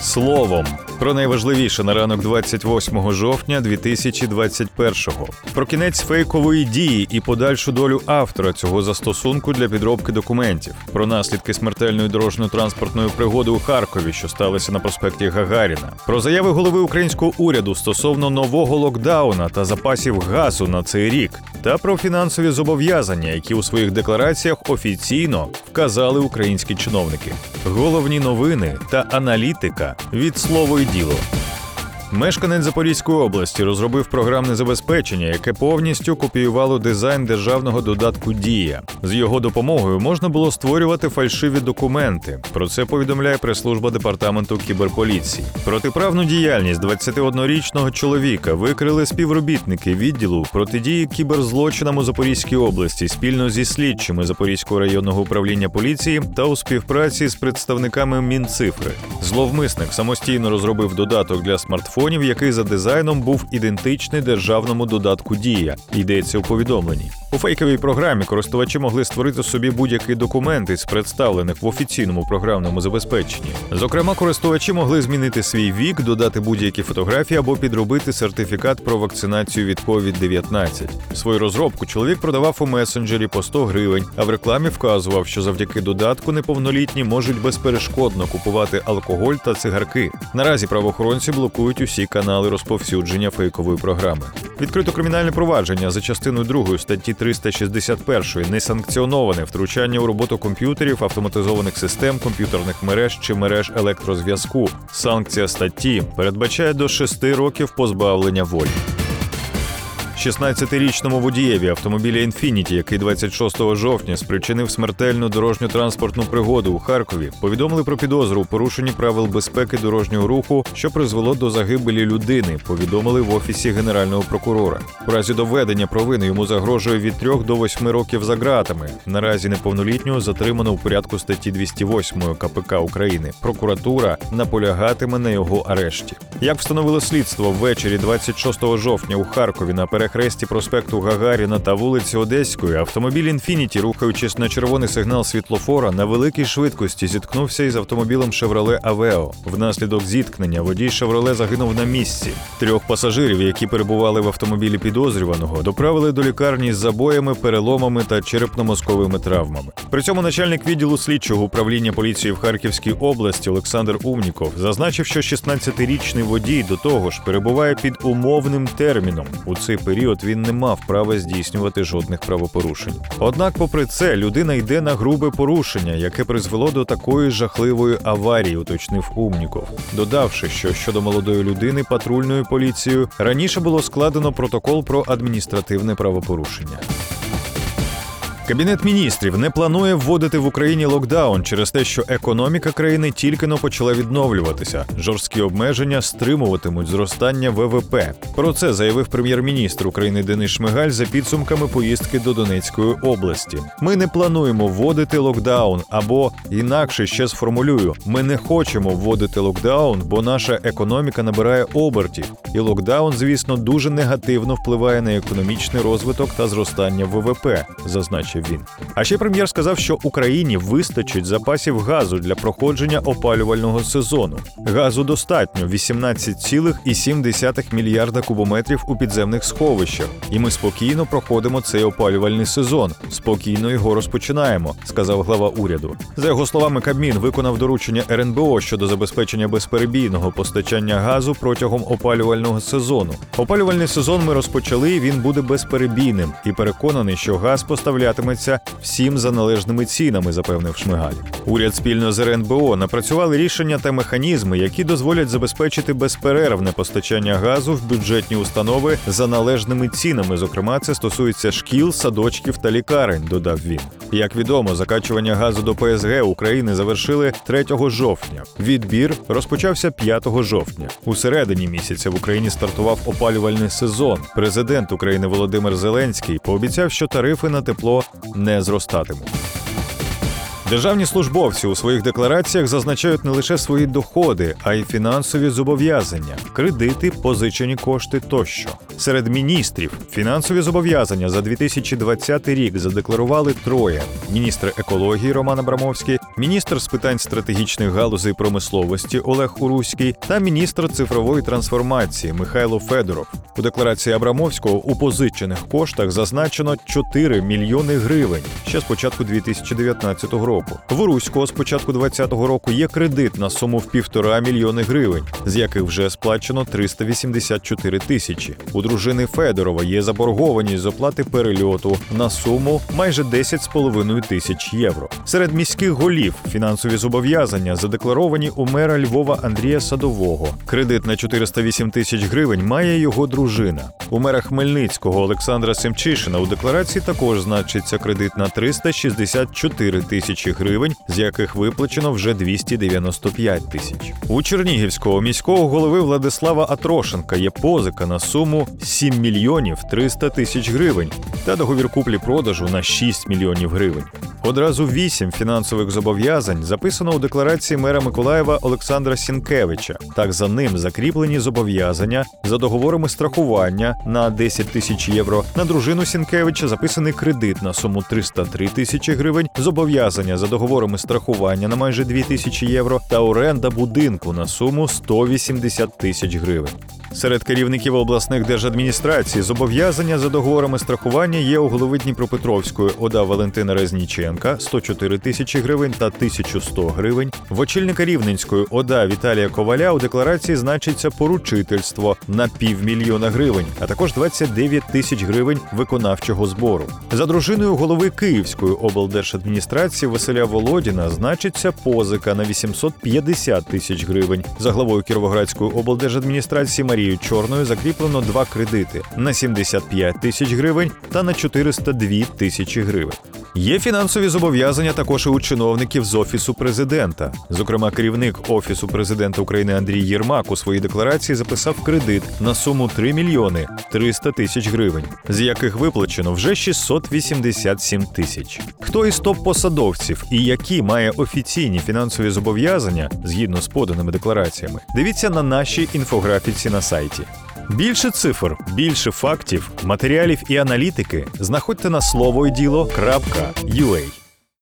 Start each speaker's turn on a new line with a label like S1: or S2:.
S1: Словом про найважливіше на ранок 28 жовтня 2021-го. Про кінець фейкової дії і подальшу долю автора цього застосунку для підробки документів, про наслідки смертельної дорожньо-транспортної пригоди у Харкові, що сталося на проспекті Гагаріна, про заяви голови українського уряду стосовно нового локдауна та запасів газу на цей рік, та про фінансові зобов'язання, які у своїх деклараціях офіційно вказали українські чиновники. Головні новини та аналітика від слово й діло. Мешканець Запорізької області розробив програмне забезпечення, яке повністю копіювало дизайн державного додатку Дія. З його допомогою можна було створювати фальшиві документи. Про це повідомляє прес-служба департаменту кіберполіції. Протиправну діяльність 21-річного чоловіка викрили співробітники відділу протидії кіберзлочинам у Запорізькій області спільно зі слідчими Запорізького районного управління поліції та у співпраці з представниками Мінцифри. Зловмисник самостійно розробив додаток для смартфонів телефонів, який за дизайном був ідентичний державному додатку Дія. Йдеться у повідомленні. У фейковій програмі користувачі могли створити собі будь-який документ із представлених в офіційному програмному забезпеченні. Зокрема, користувачі могли змінити свій вік, додати будь-які фотографії або підробити сертифікат про вакцинацію від COVID-19. Свою розробку чоловік продавав у месенджері по 100 гривень, а в рекламі вказував, що завдяки додатку неповнолітні можуть безперешкодно купувати алкоголь та цигарки. Наразі правоохоронці блокують усі канали розповсюдження фейкової програми. Відкрито кримінальне провадження за частиною 2 статті 361 несанкціоноване втручання у роботу комп'ютерів, автоматизованих систем, комп'ютерних мереж чи мереж електрозв'язку. Санкція статті передбачає до 6 років позбавлення волі. 16-річному водієві автомобіля Інфініті, який 26 жовтня спричинив смертельну дорожньо-транспортну пригоду у Харкові, повідомили про підозру у порушенні правил безпеки дорожнього руху, що призвело до загибелі людини. Повідомили в офісі генерального прокурора. У разі доведення провини йому загрожує від 3 до 8 років за ґратами. Наразі неповнолітнього затримано у порядку статті 208 КПК України. Прокуратура наполягатиме на його арешті. Як встановило слідство ввечері 26 жовтня у Харкові на перех перехресті проспекту Гагаріна та вулиці Одеської автомобіль Інфініті, рухаючись на червоний сигнал світлофора, на великій швидкості зіткнувся із автомобілем Шевроле Авео. Внаслідок зіткнення водій Шевроле загинув на місці. Трьох пасажирів, які перебували в автомобілі підозрюваного, доправили до лікарні з забоями, переломами та черепно-мозковими травмами. При цьому начальник відділу слідчого управління поліції в Харківській області Олександр Умніков зазначив, що 16-річний водій до того ж перебуває під умовним терміном у цей період період він не мав права здійснювати жодних правопорушень. Однак, попри це, людина йде на грубе порушення, яке призвело до такої жахливої аварії, уточнив Умніков, додавши, що щодо молодої людини патрульною поліцією раніше було складено протокол про адміністративне правопорушення. Кабінет міністрів не планує вводити в Україні локдаун через те, що економіка країни тільки-но почала відновлюватися. Жорсткі обмеження стримуватимуть зростання ВВП. Про це заявив прем'єр-міністр України Денис Шмигаль за підсумками поїздки до Донецької області. Ми не плануємо вводити локдаун або інакше ще сформулюю: ми не хочемо вводити локдаун, бо наша економіка набирає обертів, і локдаун, звісно, дуже негативно впливає на економічний розвиток та зростання ВВП, зазначив зазначив він. А ще прем'єр сказав, що Україні вистачить запасів газу для проходження опалювального сезону. Газу достатньо 18,7 мільярда кубометрів у підземних сховищах, і ми спокійно проходимо цей опалювальний сезон. Спокійно його розпочинаємо, сказав глава уряду. За його словами, Кабмін виконав доручення РНБО щодо забезпечення безперебійного постачання газу протягом опалювального сезону. Опалювальний сезон ми розпочали. Він буде безперебійним і переконаний, що газ поставлятиме оплачуватиметься всім за належними цінами, запевнив Шмигаль. Уряд спільно з РНБО напрацювали рішення та механізми, які дозволять забезпечити безперервне постачання газу в бюджетні установи за належними цінами. Зокрема, це стосується шкіл, садочків та лікарень. Додав він. Як відомо, закачування газу до ПСГ України завершили 3 жовтня. Відбір розпочався 5 жовтня. У середині місяця в Україні стартував опалювальний сезон. Президент України Володимир Зеленський пообіцяв, що тарифи на тепло не зростатимуть. Державні службовці у своїх деклараціях зазначають не лише свої доходи, а й фінансові зобов'язання, кредити, позичені кошти тощо. Серед міністрів фінансові зобов'язання за 2020 рік задекларували троє: міністр екології Роман Абрамовський, міністр з питань стратегічних галузей промисловості Олег Уруський та міністр цифрової трансформації Михайло Федоров. У декларації Абрамовського у позичених коштах зазначено 4 мільйони гривень ще з початку 2019 року. В Уруського з початку 2020 року є кредит на суму в півтора мільйони гривень, з яких вже сплачено 384 тисячі. У дружини Федорова є заборгованість з оплати перельоту на суму майже 10,5 тисяч євро. Серед міських голів фінансові зобов'язання задекларовані у мера Львова Андрія Садового. Кредит на 408 тисяч гривень має його дружина. У мера Хмельницького Олександра Семчишина у декларації також значиться кредит на 364 тисячі гривень, з яких виплачено вже 295 тисяч. У Чернігівського міського голови Владислава Атрошенка є позика на суму 7 мільйонів 300 тисяч гривень та договір куплі-продажу на 6 мільйонів гривень. Одразу вісім фінансових зобов'язань записано у декларації мера Миколаєва Олександра Сінкевича. Так за ним закріплені зобов'язання за договорами страхування на 10 тисяч євро. На дружину Сінкевича записаний кредит на суму 303 тисячі гривень, зобов'язання за договорами страхування на майже 2 тисячі євро та оренда будинку на суму 180 тисяч гривень. Серед керівників обласних держадміністрацій зобов'язання за договорами страхування є у голови Дніпропетровської ОДА Валентина Резніченка 104 тисячі гривень та 1100 гривень. В очільника Рівненської ОДА Віталія Коваля у декларації значиться поручительство на півмільйона гривень, а також 29 тисяч гривень виконавчого збору. За дружиною голови Київської облдержадміністрації Василя Володіна значиться позика на 850 тисяч гривень. За главою Кіровоградської облдержадміністрації Марією Чорною закріплено два кредити на 75 тисяч гривень та на 402 тисячі гривень. Є фінансові зобов'язання також і у чиновників з офісу президента. Зокрема, керівник офісу президента України Андрій Єрмак у своїй декларації записав кредит на суму 3 мільйони 300 тисяч гривень, з яких виплачено вже 687 тисяч. Хто із топ-посадовців і які має офіційні фінансові зобов'язання згідно з поданими деклараціями? Дивіться на нашій інфографіці на сайті. Більше цифр, більше фактів, матеріалів і аналітики знаходьте на слово й діло.ua.